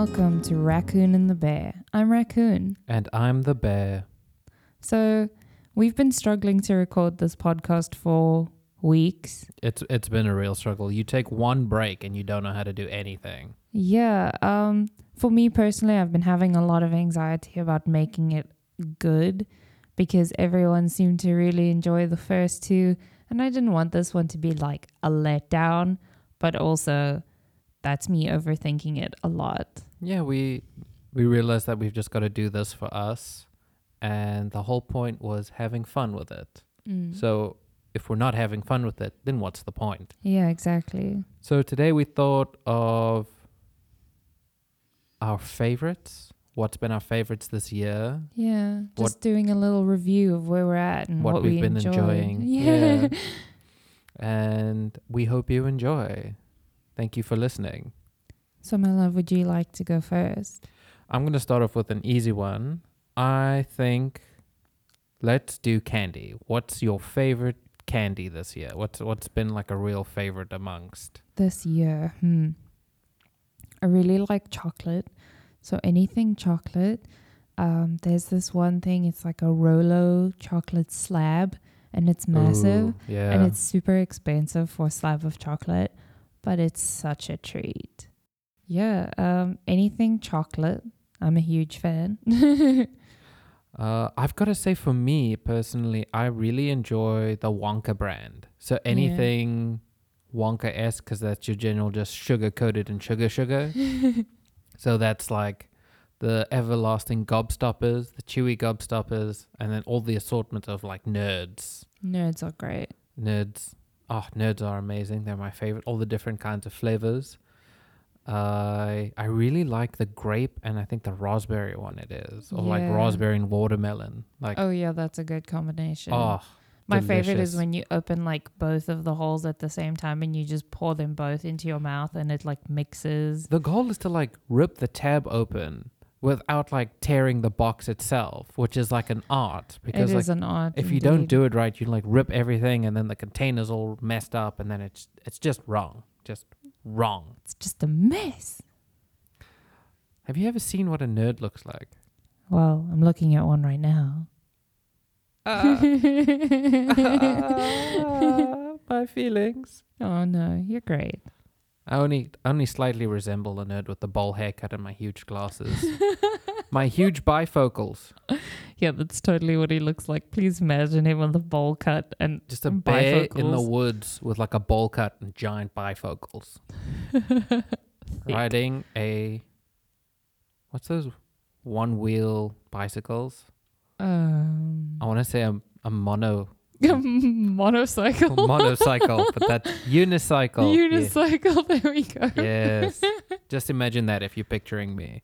welcome to Raccoon and the Bear. I'm Raccoon. And I'm the bear. So, we've been struggling to record this podcast for weeks. It's it's been a real struggle. You take one break and you don't know how to do anything. Yeah, um for me personally, I've been having a lot of anxiety about making it good because everyone seemed to really enjoy the first two and I didn't want this one to be like a letdown, but also that's me overthinking it a lot. Yeah, we we realized that we've just got to do this for us, and the whole point was having fun with it. Mm. So if we're not having fun with it, then what's the point? yeah, exactly. So today we thought of our favorites. What's been our favorites this year? Yeah, What- just doing a little review of where we're at and What what, we've we been enjoy. enjoying. Yeah. Yeah. And we hope you enjoy. Thank you for listening. So, my love, would you like to go first? I'm going to start off with an easy one. I think let's do candy. What's your favorite candy this year? What's what's been like a real favorite amongst? This year, hmm. I really like chocolate. So, anything chocolate. Um, there's this one thing, it's like a Rolo chocolate slab, and it's massive. Ooh, yeah. And it's super expensive for a slab of chocolate, but it's such a treat. Yeah, um, anything chocolate. I'm a huge fan. uh, I've got to say for me personally, I really enjoy the Wonka brand. So anything Wonka esque, because that's your general just sugar coated and sugar sugar. so that's like the everlasting gobstoppers, the chewy gobstoppers, and then all the assortment of like nerds. Nerds are great. Nerds. Oh, nerds are amazing. They're my favorite. All the different kinds of flavors. I I really like the grape and I think the raspberry one it is, or like raspberry and watermelon. Like Oh yeah, that's a good combination. oh, My favorite is when you open like both of the holes at the same time and you just pour them both into your mouth and it like mixes. the goal is to like rip the tab open without like tearing the box itself, which is like an art It because is like an art. if you don't do it right, you like rip everything and then the container's all messed up and then it's it's just wrong, just wrong. it's just a mess. Have you ever seen what a nerd looks like? Well, I'm looking at one right now. Ah. Ah, my feelings. oh no, you're great. I only only slightly resemble a nerd with the bowl haircut and my huge glasses. my huge bifocals. Yeah, that's totally what he looks like. Please imagine him with a bowl cut and Just a bear in the woods with like a bowl cut and giant bifocals. Riding a what's those one wheel bicycles? um, I want to say a, a mono motorcycle. motorcycle, but that's unicycle. Yeah. Unicycle. There we go. Yes. Just imagine that if you're picturing me.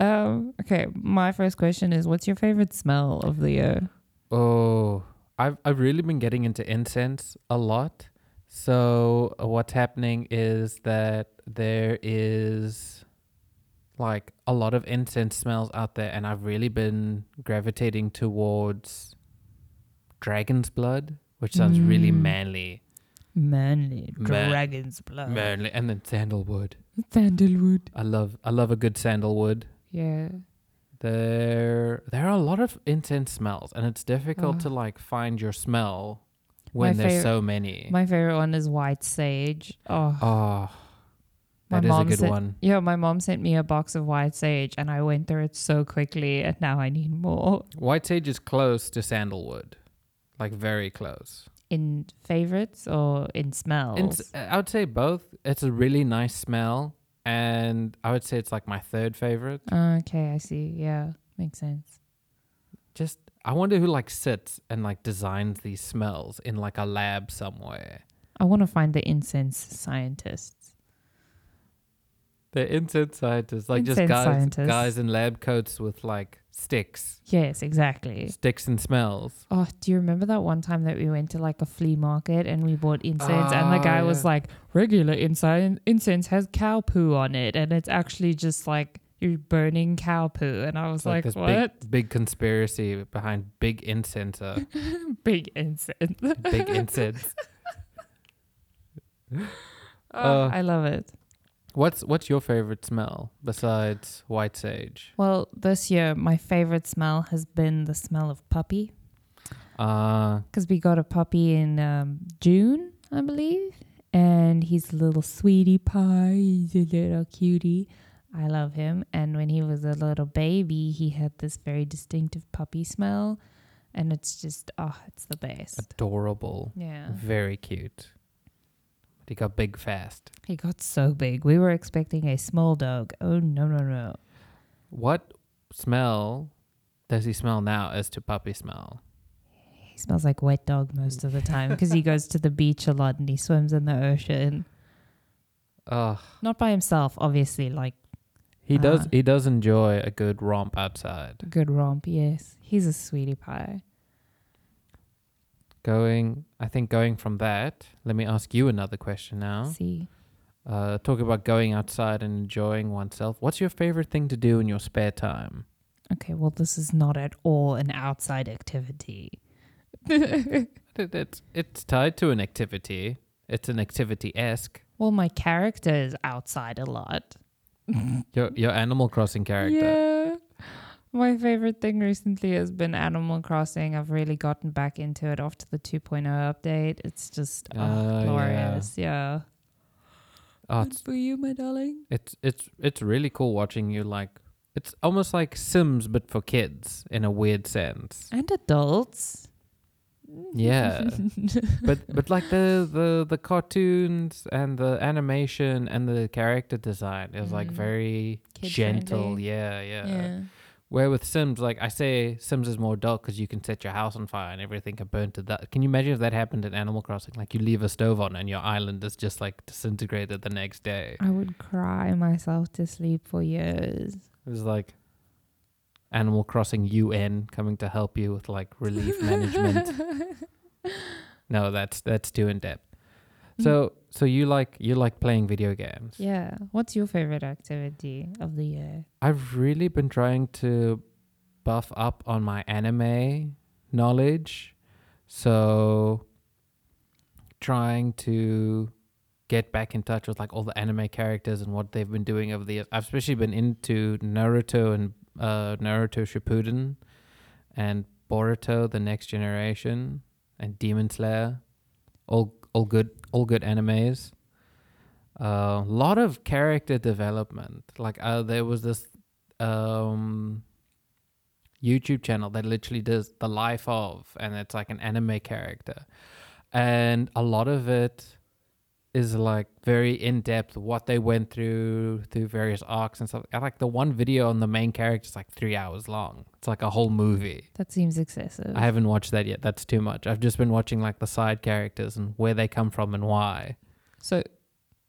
Um. Okay. My first question is, what's your favorite smell of the year? Oh, I've I've really been getting into incense a lot. So uh, what's happening is that there is like a lot of incense smells out there, and I've really been gravitating towards dragon's blood, which sounds really Mm. manly, Manly Ma- dragon's blood. manly, and then sandalwood. Sandalwood. I love I love a good sandalwood. Yeah. There there are a lot of intense smells, and it's difficult Oh. to like find your smell when My there's favorite- so many. My favorite one is white sage. Oh. oh, My that is a mom good said- one. Yeah, my mom sent me a box of white sage and I went through it so quickly and now I need more. White sage is close to sandalwood, like very close. In favorites or in smells? S- I would say both. It's a really nice smell, and I would say it's like my third favorite. okay, I see. Yeah, makes sense. Just I wonder who like sits and like designs these smells in like a lab somewhere. I want to find the incense scientists. The incense scientists, like just guys, scientists. guys in lab coats with like sticks, Yes, exactly. sticks and smells. Oh, do you remember that one time that we went to like a flea market and we bought incense and the Oh, guy was yeah. like, regular incense incense has cow poo on it and it's actually just like you're burning cow poo and I was It's like, what? big, big conspiracy behind big incenser, Big incense. big incense. Oh, Uh, I love it. What's what's your favorite smell besides white sage? Well, this year my favorite smell has been the smell of puppy Uh because we got a puppy in um, June, I believe, and he's a little sweetie pie. He's a little cutie. I love him. And when he was a little baby, he had this very distinctive puppy smell, and it's just oh, it's the best. adorable. Yeah, Very cute. He got big fast. he got so big. We were expecting a small dog. Oh no no no! What smell does he smell now as to puppy smell? He smells like wet dog most of the time because he goes to the beach a lot and he swims in the ocean. Ugh. Not by himself, obviously. Like He does Ah. he does enjoy a good romp outside. good romp. Yes, he's a sweetie pie. Going I think going from that, let me ask you another question now. See, Uh talk about going outside and enjoying oneself. What's your favorite thing to do in your spare time? okay, well, this is not at all an outside activity. It, it's it's tied to an activity. It's an activity esque. Well, my character is outside a lot. Your your Animal Crossing character. Yeah. My favorite thing recently has been Animal Crossing. I've really gotten back into it after the 2.0 update. It's just oh, Oh, glorious. Yeah. Oh, Good it's, for you, my darling. it's it's it's really cool watching you like it's almost like Sims but for kids in a weird sense. And adults. Yeah. but but like the the the cartoons and the animation and the character design is like Mm. very Kid gentle. friendly. Yeah, yeah, yeah. Where with Sims, like I say, Sims is more adult because you can set your house on fire and everything can burn to that. Can you imagine if that happened in Animal Crossing? Like you leave a stove on and your island is just like disintegrated the next day. I would cry myself to sleep for years. It was like Animal Crossing UN coming to help you with like relief management. No, that's that's too in depth. So so you like you like playing video games. Yeah. What's your favorite activity of the year? I've really been trying to buff up on my anime knowledge. So trying to get back in touch with like all the anime characters and what they've been doing over the years. I've especially been into Naruto and uh Naruto Shippuden and Boruto the next generation and Demon Slayer. All all good all good animes. A uh, lot of character development. Like uh, there was this um YouTube channel that literally does the life of and it's like an anime character. And a lot of it is like very in depth what they went through through various arcs and stuff. I Like the one video on the main character is like three hours long. It's like a whole movie. That seems excessive. I haven't watched that yet. That's too much. I've just been watching like the side characters and where they come from and why. so,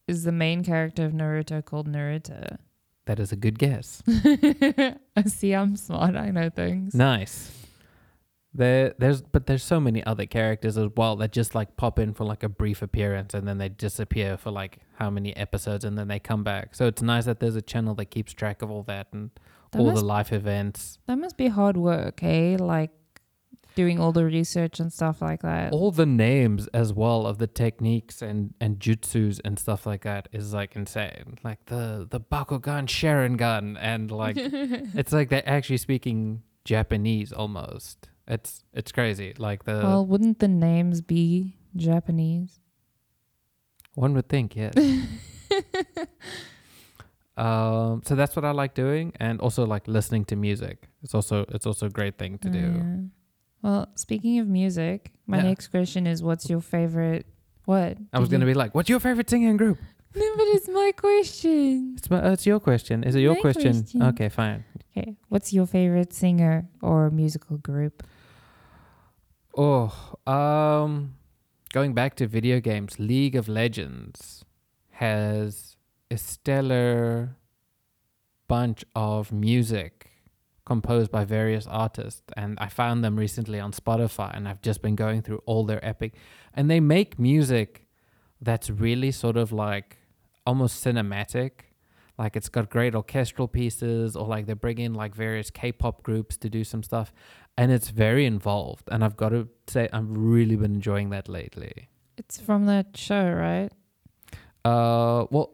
is the main character of Naruto called Naruto? That is a good guess. I see. I'm smart. I know things. Nice. There, there's, but there's so many other characters as well that just like pop in for like a brief appearance and then they disappear for like how many episodes and then they come back. So it's nice that there's a channel that keeps track of all that and That all must, the life events, that must be hard work, eh? Like doing all the research and stuff like that. all the names as well of the techniques and and jutsus and stuff like that is like insane. Like the the Byakugan Sharingan and like it's like they're actually speaking Japanese almost. It's it's crazy. Like the well, wouldn't the names be Japanese? One would think, yes. um, so that's what I like doing, and also like listening to music. It's also it's also a great thing to do. Yeah. Well, speaking of music, my Yeah. next question is what's your favorite what? I was gonna be like, "What's your favorite singing group?" No, but it's my question. It's my, uh, it's your question. Is it your question? question. Okay, fine. Okay. What's your favorite singer or musical group? Oh, um, going back to video games, League of Legends has a stellar bunch of music composed by various artists, and I found them recently on Spotify, and I've just been going through all their epic, and they make music that's really sort of like almost cinematic. Like it's got great orchestral pieces, or like they bring in like various K-pop groups to do some stuff, and it's very involved. And I've got to say, I've really been enjoying that lately. It's from that show, right? Uh, well,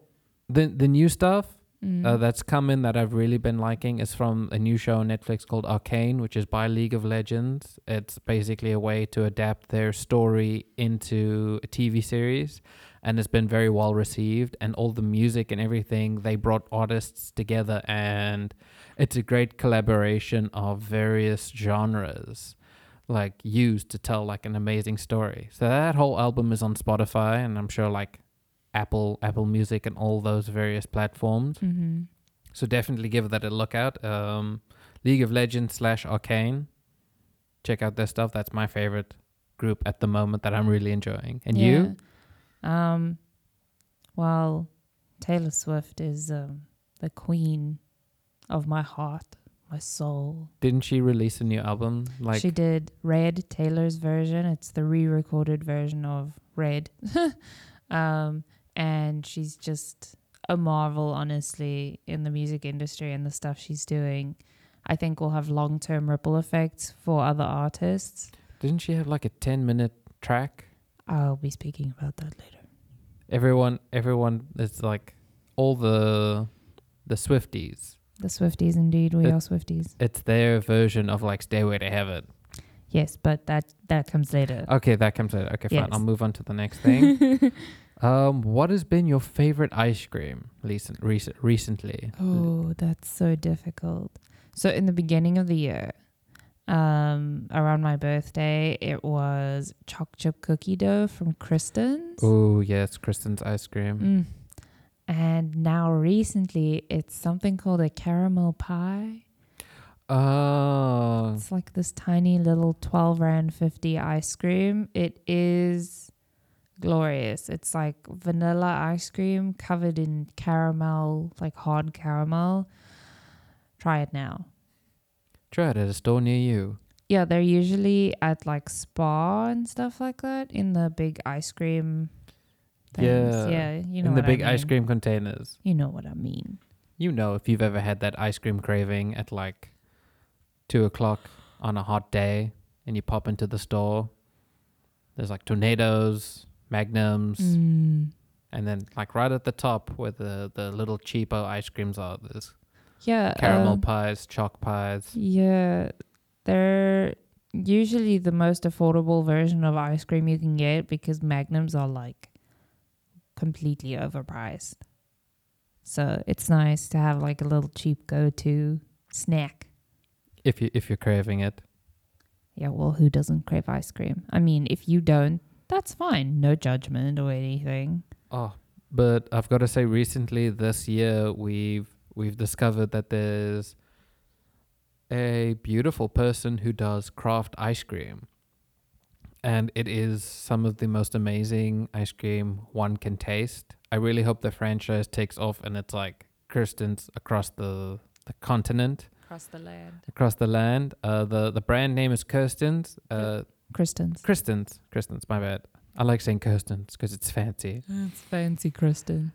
the the new stuff Mm. uh, that's come in that I've really been liking is from a new show on Netflix called Arcane, which is by League of Legends. It's basically a way to adapt their story into a TV series, and it's been very well received. And all the music and everything, they brought artists together, and it's a great collaboration of various genres like used to tell like an amazing story. So that whole album is on Spotify and I'm sure like Apple Apple Music and all those various platforms. hmm So definitely give that a look out. Um, League of Legends slash Arcane. Check out their stuff. That's my favorite group at the moment that I'm really enjoying. And you? Um, well, Taylor Swift is um, the queen of my heart, my soul. Didn't she release a new album? Like she did Red, Taylor's version. It's the re-recorded version of Red. um, and she's just a marvel, honestly, in the music industry and the stuff she's doing. I think will have long-term ripple effects for other artists. didn't she have like a 10 minute track? I'll be speaking about that later. Everyone everyone is like all the the Swifties. The Swifties, indeed, we It- are Swifties. It's their version of like Stairway to Heaven. Yes, but that that comes later. Okay, that comes later. Okay, fine. Yes. I'll move on to the next thing. um, what has been your favorite ice cream recent, recent recently? Oh, that's so difficult. So in the beginning of the year, um, around my birthday, it was choc chip cookie dough from Kristen's. Oh yes, Kristen's ice cream. Mm. And now recently, it's something called a caramel pie. Oh, It's like this tiny little 12 rand 50 ice cream. It is glorious. It's like vanilla ice cream covered in caramel, like hard caramel. Try it now. try it at a store near you. Yeah, they're usually at like Spar and stuff like that in the big ice cream things. Yeah. Yeah, you know in the what I big ice cream containers. You know what I mean. You know, if you've ever had that ice cream craving at like two o'clock on a hot day, and you pop into the store, there's like tornadoes, magnums, Mm. and then like right at the top where the the little cheapo ice creams are, there's Yeah. caramel um, pies, chalk pies. Yeah, they're usually the most affordable version of ice cream you can get because magnums are like completely overpriced. So it's nice to have like a little cheap go-to snack. If you if you're craving it. Yeah, well, who doesn't crave ice cream? I mean, if you don't, that's fine. No judgment or anything. Oh, but I've got to say, recently this year we've we've discovered that there's a beautiful person who does craft ice cream, and it is some of the most amazing ice cream one can taste. I really hope the franchise takes off and it's like Kirsten's across the the continent, Across the land. across the land. Uh, the the brand name is Kirsten's. Uh, Kirsten's. Kristen's. Kristen's. My bad. I like saying Kirsten's because it's fancy. It's fancy, Kristen.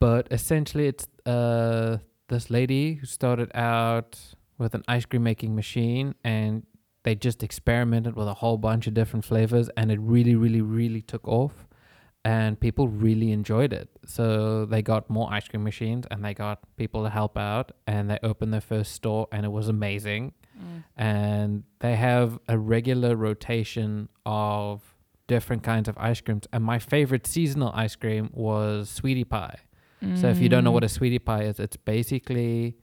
but essentially it's uh this lady who started out with an ice cream making machine and they just experimented with a whole bunch of different flavors and it really really really took off and people really enjoyed it. So they got more ice cream machines and they got people to help out and they opened their first store and it was amazing. Mm. And they have a regular rotation of different kinds of ice creams and my favorite seasonal ice cream was sweetie pie. So if you don't know what a mm. sweetie pie is, it's basically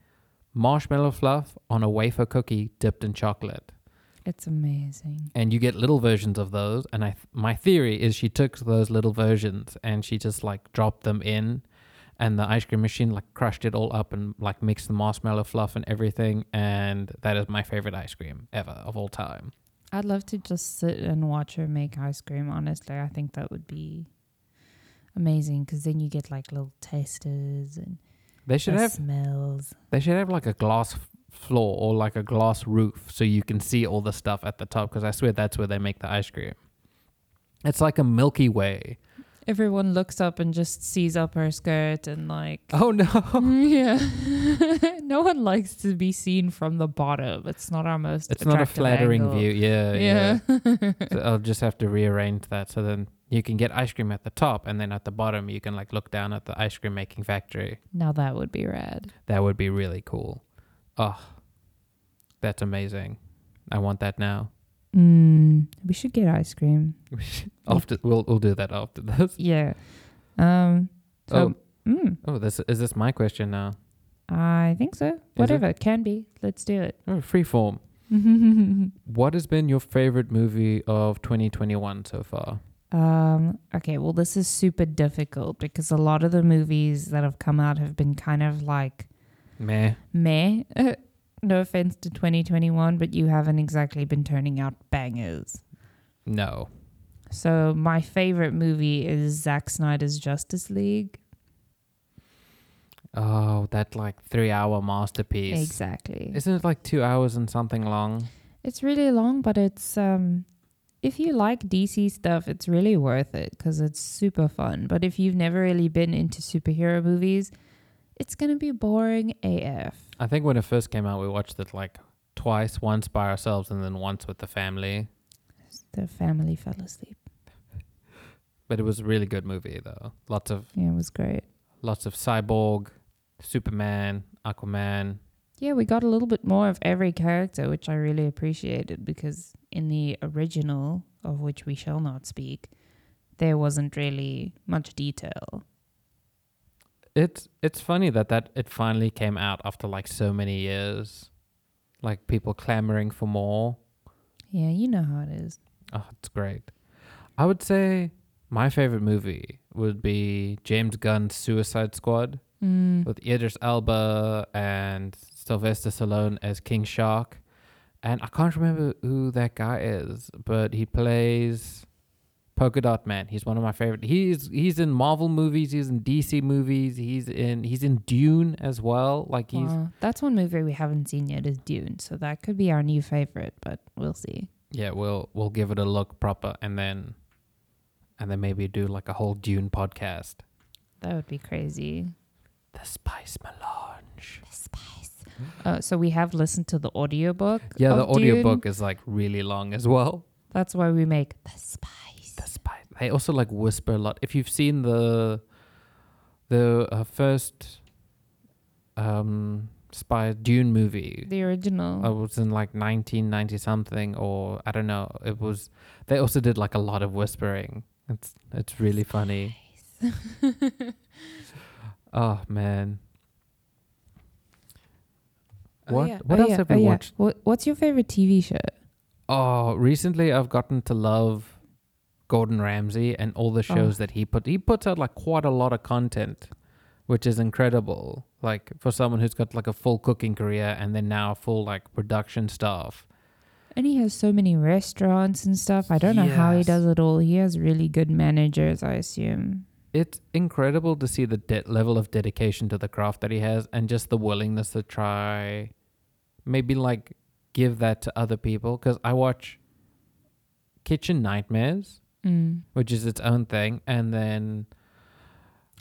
marshmallow fluff on a wafer cookie dipped in chocolate. It's amazing. And you get little versions of those. And I, my theory is she took those little versions and she just like dropped them in, and the ice cream machine like crushed it all up and like mixed the marshmallow fluff and everything. And that is my favorite ice cream ever of all time. I'd love to just sit and watch her make ice cream. Honestly, I think that would be amazing because then you get like little tasters and They should have smells. they should have like a glass floor or like a glass roof so you can see all the stuff at the top because I swear that's where they make the ice cream. It's like a Milky Way. Everyone looks up and just sees up her skirt and like. Oh no. yeah. no one likes to be seen from the bottom. It's not our most. It's not a flattering angle. view. Yeah, yeah. Yeah. So I'll just have to rearrange that so then You can get ice cream at the top, and then at the bottom, you can like look down at the ice cream making factory. Now that would be rad. That would be really cool. Oh, that's amazing. I want that now. Mm, we should get ice cream. After we'll we'll do that after this. Yeah. Um. So. Mm, Oh, this is this my question now. I think so. Whatever it can be. Let's do it. Oh, free form. What has been your favorite movie of 2021 so far? Um, okay, well, this is super difficult because a lot of the movies that have come out have been kind of like Meh. meh. no offense to 2021, but you haven't exactly been turning out bangers. No. So, my favorite movie is Zack Snyder's Justice League. Oh, that like three hour masterpiece. Exactly. Isn't it like two hours and something long? It's really long, but it's um if you like DC stuff, it's really worth it cuz it's super fun. But if you've never really been into superhero movies, it's going to be boring AF. I think when it first came out, we watched it like twice, once by ourselves and then once with the family. The family fell asleep. But it was a really good movie though. Lots of Yeah, it was great. lots of cyborg, Superman, Aquaman. Yeah, we got a little bit more of every character, which I really appreciated because in the original, of which we shall not speak, there wasn't really much detail. It's it's funny that that it finally came out after like so many years. Like people clamoring for more. Yeah, you know how it is. Oh, it's great. I would say my favorite movie would be James Gunn's Suicide Squad Mm. with Idris Elba and Sylvester Stallone as King Shark. And I can't remember who that guy is, but he plays Polka Dot Man. He's one of my favorite. He's he's in Marvel movies, he's in DC movies, he's in he's in Dune as well. Like he's. That's one movie we haven't seen yet is Dune, so that could be our new favorite, but we'll see. yeah, we'll we'll give it a look proper and then and then maybe do like a whole Dune podcast. That would be crazy. The Spice Melange. The Spice. Uh, so we have listened to the audiobook. Yeah, the of Dune. audiobook is like really long as well. That's why we make the spice. They also like whisper a lot. If you've seen the the uh, first um spy Dune movie, The original. it was in like 1990 something or I don't know. It was they also did like a lot of whispering. It's it's really funny. oh man. Oh, What yeah. what Oh, else yeah. have Oh, we yeah. watched? What, what's your favorite TV show? Oh, recently I've gotten to love Gordon Ramsay and all the Oh. shows that he put. He puts out like quite a lot of content, which is incredible. Like for someone who's got like a full cooking career and then now full like production stuff. And he has so many restaurants and stuff. I don't know how he does it all. He has really good managers, I assume. It's incredible to see the de- level of dedication to the craft that he has and just the willingness to try maybe like give that to other people cuz I watch Kitchen Nightmares, Mm. which is its own thing, and then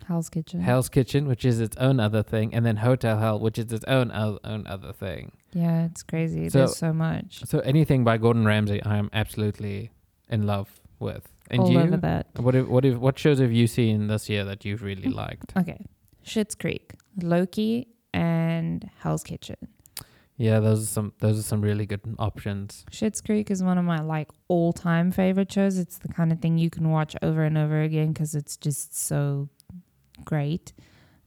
Hell's Kitchen. Hell's Kitchen, which is its own other thing, and then Hotel Hell, which is its own o- own other thing. Yeah, it's crazy. So- There's so much. So anything by Gordon Ramsay, I am absolutely in love with. And all you, over that. what if, what if, what shows have you seen this year that you've really liked? Okay. Schitt's Creek, Loki, and Hell's Kitchen. Yeah, those are some those are some really good options. Schitt's Creek is one of my like all-time favorite shows. It's the kind of thing you can watch over and over again because it's just so great.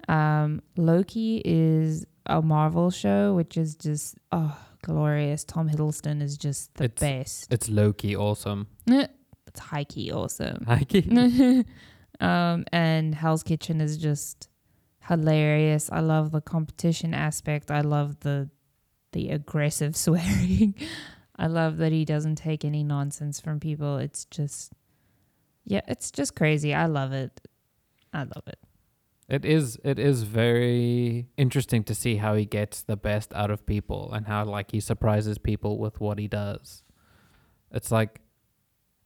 Um, Loki is a Marvel show, which is just oh glorious. Tom Hiddleston is just the It's- best. It's Loki, awesome. It's high key awesome. Nike. um, and Hell's Kitchen is just hilarious. I love the competition aspect. I love the the aggressive swearing. I love that he doesn't take any nonsense from people. It's just yeah, it's just crazy. I love it. I love it. It is it is very interesting to see how he gets the best out of people and how like he surprises people with what he does. It's like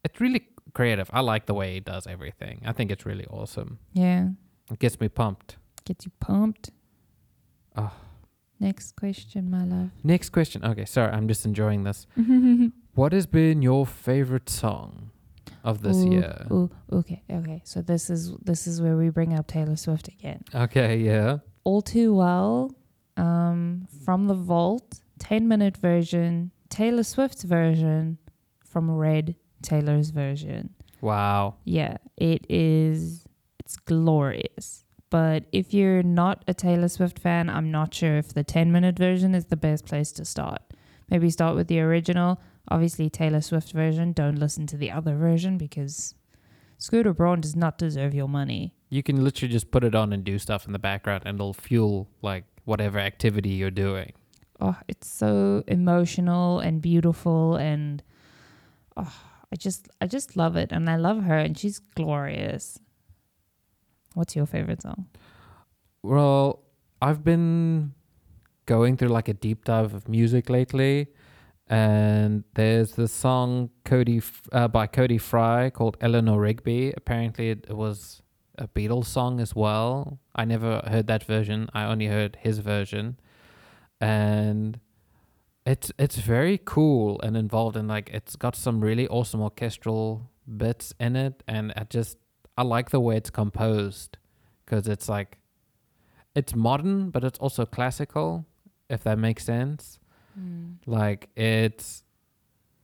it's really creative. I like the way he does everything. I think it's really awesome. Yeah. It gets me pumped. Gets you pumped. Oh. Next question, my love. Next question. Okay, sorry, I'm just enjoying this. What has been your favorite song? of this Ooh, year. Ooh, okay, okay. So this is this is where we bring up Taylor Swift again. Okay, yeah. All too well, um, from the vault, ten minute version, Taylor Swift's version, from Red Taylor's version. Wow. Yeah, it is. It's glorious. But if you're not a Taylor Swift fan, I'm not sure if the 10 minute version is the best place to start. Maybe start with the original. Obviously, Taylor Swift version. Don't listen to the other version because Scooter Braun does not deserve your money. You can literally just put it on and do stuff in the background and it'll fuel like whatever activity you're doing. Oh, it's so emotional and beautiful and oh, I just I just love it and I love her and she's glorious. What's your favorite song? Well, I've been going through like a deep dive of music lately, and there's this song Cody uh, by Cody Fry called Eleanor Rigby. Apparently, it, it was a Beatles song as well. I never heard that version. I only heard his version, and it's it's very cool and involved, and like it's got some really awesome orchestral bits in it, and I just I like the way it's composed because it's like it's modern, but it's also classical, if that makes sense. Like it's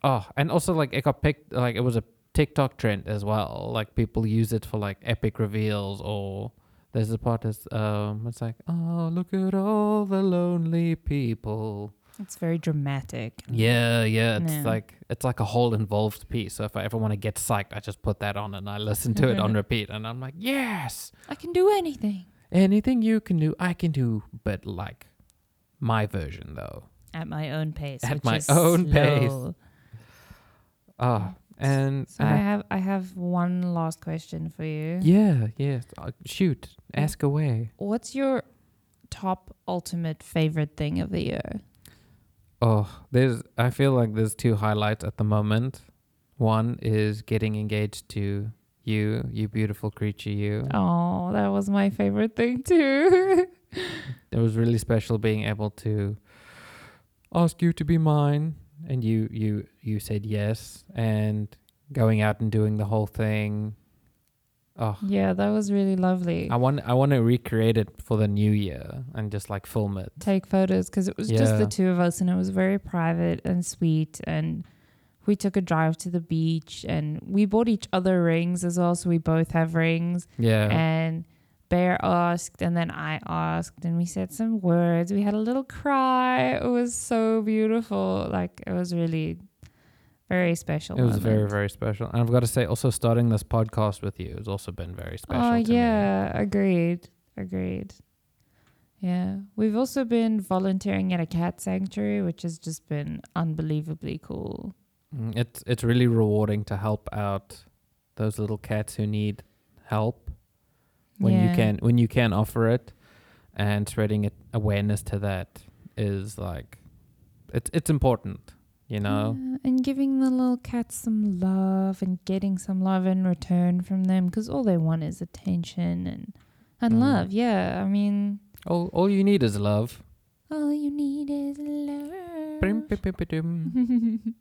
oh, and also like it got picked like it was a TikTok trend as well. Like people use it for like epic reveals or there's a part that's um it's like oh look at all the lonely people. It's very dramatic. Yeah, yeah. It's Yeah. like it's like a whole involved piece. So if I ever want to get psyched, I just put that on and I listen to it on repeat, and I'm like, yes, I can do anything. anything you can do, I can do, but like my version though. At my own pace. At my own pace. slow. And, So and I I- have I have one last question for you. yeah, yeah. uh, Shoot, ask away. What's your top ultimate favorite thing of the year? Oh, there's. I feel like there's two highlights at the moment. One is getting engaged to you, you beautiful creature, you. Oh, that was my favorite thing too. It was really special being able to ask you to be mine, and you you you said yes, and going out and doing the whole thing. Oh, yeah, that was really lovely. I want I want to recreate it for the new year and just like film it. Take photos because it was just the two of us and it was very private and sweet and we took a drive to the beach and we bought each other rings as well so we both have rings Yeah. and Bear asked and then I asked and we said some words. We had a little cry. It was so beautiful. Like it was really very special. It was very, moment. very special. And I've got to say, also starting this podcast with you has also been very special. Oh to me. yeah, agreed. Agreed. Yeah. We've also been volunteering at a cat sanctuary, which has just been unbelievably cool. Mm, It's it's really rewarding to help out those little cats who need help when you Yeah. can when you can offer it, and spreading it awareness to that is like it's it's important, you know. Yeah, and giving the little cats some love and getting some love in return from them because all they want is attention and and Mm. love. Yeah, I mean, All all you need is love. all you need is love.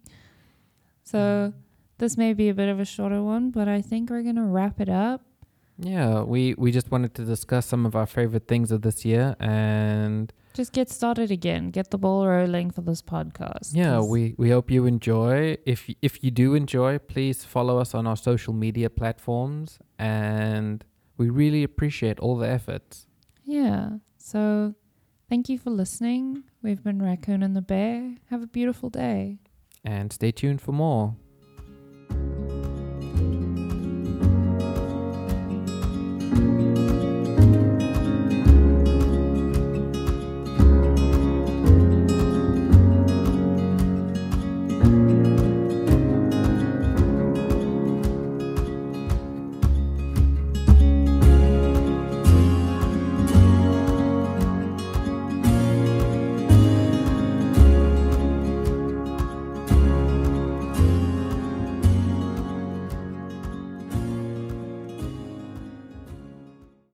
So this may be a bit of a shorter one, but I think we're gonna wrap it up. Yeah, we we just wanted to discuss some of our favorite things of this year, and Just get started again. Get the ball rolling for this podcast. Yeah, we we hope you enjoy. If if you do enjoy, please follow us on our social media platforms, and we really appreciate all the efforts. Yeah. So thank you for listening. We've been Raccoon and the Bear. Have a beautiful day. And stay tuned for more.